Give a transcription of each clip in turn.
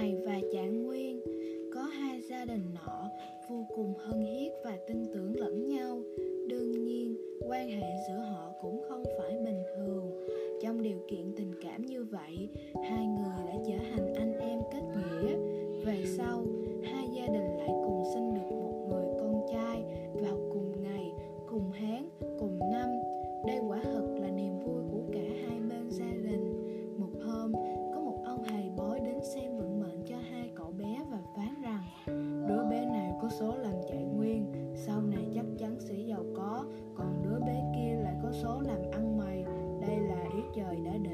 Hoài và Trạng Nguyên có hai gia đình nọ vô cùng hân hiết và tin tưởng lẫn nhau. Đương nhiên, quan hệ giữa họ cũng không phải bình thường. Trong điều kiện tình cảm như vậy, hai người đã trở thành anh em kết nghĩa số làm trạng nguyên, sau này chắc chắn sẽ giàu có. Còn đứa bé kia lại có số làm ăn mày. Đây là ý trời đã định.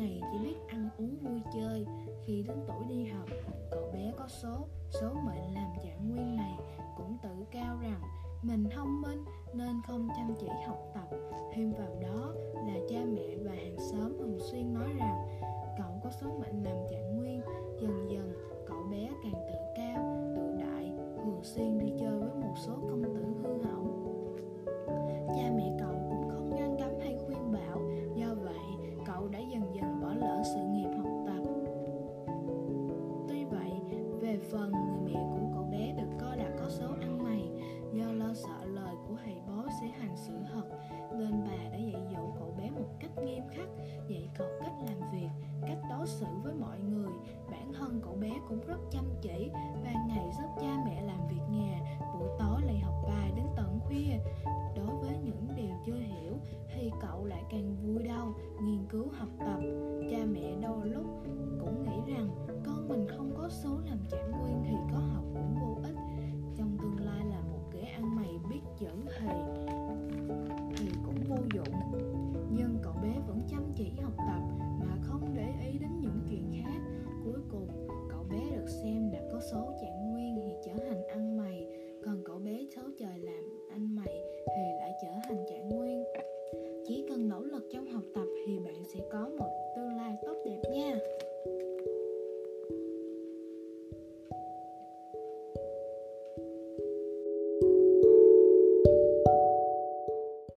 Ngày chỉ biết ăn uống vui chơi. Khi đến tuổi đi học, cậu bé có số số mệnh làm trạng nguyên này cũng tự cao rằng mình thông minh nên không chăm chỉ học tập. Thêm vào đó là cha mẹ và hàng xóm thường xuyên nói rằng cậu có số mệnh làm trạng nguyên. Dần dần, cậu bé càng tự cao, tự đại, thường xuyên đi chơi với một phần, người mẹ của cậu bé được coi là có số ăn mày. Do lo sợ lời của thầy bói sẽ hành sự thật, nên bà đã dạy dỗ cậu bé một cách nghiêm khắc, dạy cậu cách làm việc, cách đối xử với mọi người. Bản thân cậu bé cũng rất chăm chỉ, ban ngày giúp cha mẹ làm việc nhà, buổi tối lại học bài đến tận khuya. Đối với những điều chưa hiểu, thì cậu lại càng vui đau, nghiên cứu học tập. Cha mẹ đôi lúc cũng dẫn thầy thì cũng vô dụng. Nhưng cậu bé vẫn chăm chỉ học tập mà không để ý đến những chuyện khác. Cuối cùng, cậu bé được xem là có số trạng nguyên thì trở thành ăn mày. Còn cậu bé số trời làm anh mày thì lại trở thành trạng nguyên. Chỉ cần nỗ lực trong học tập thì bạn sẽ có một tương lai tốt đẹp nha.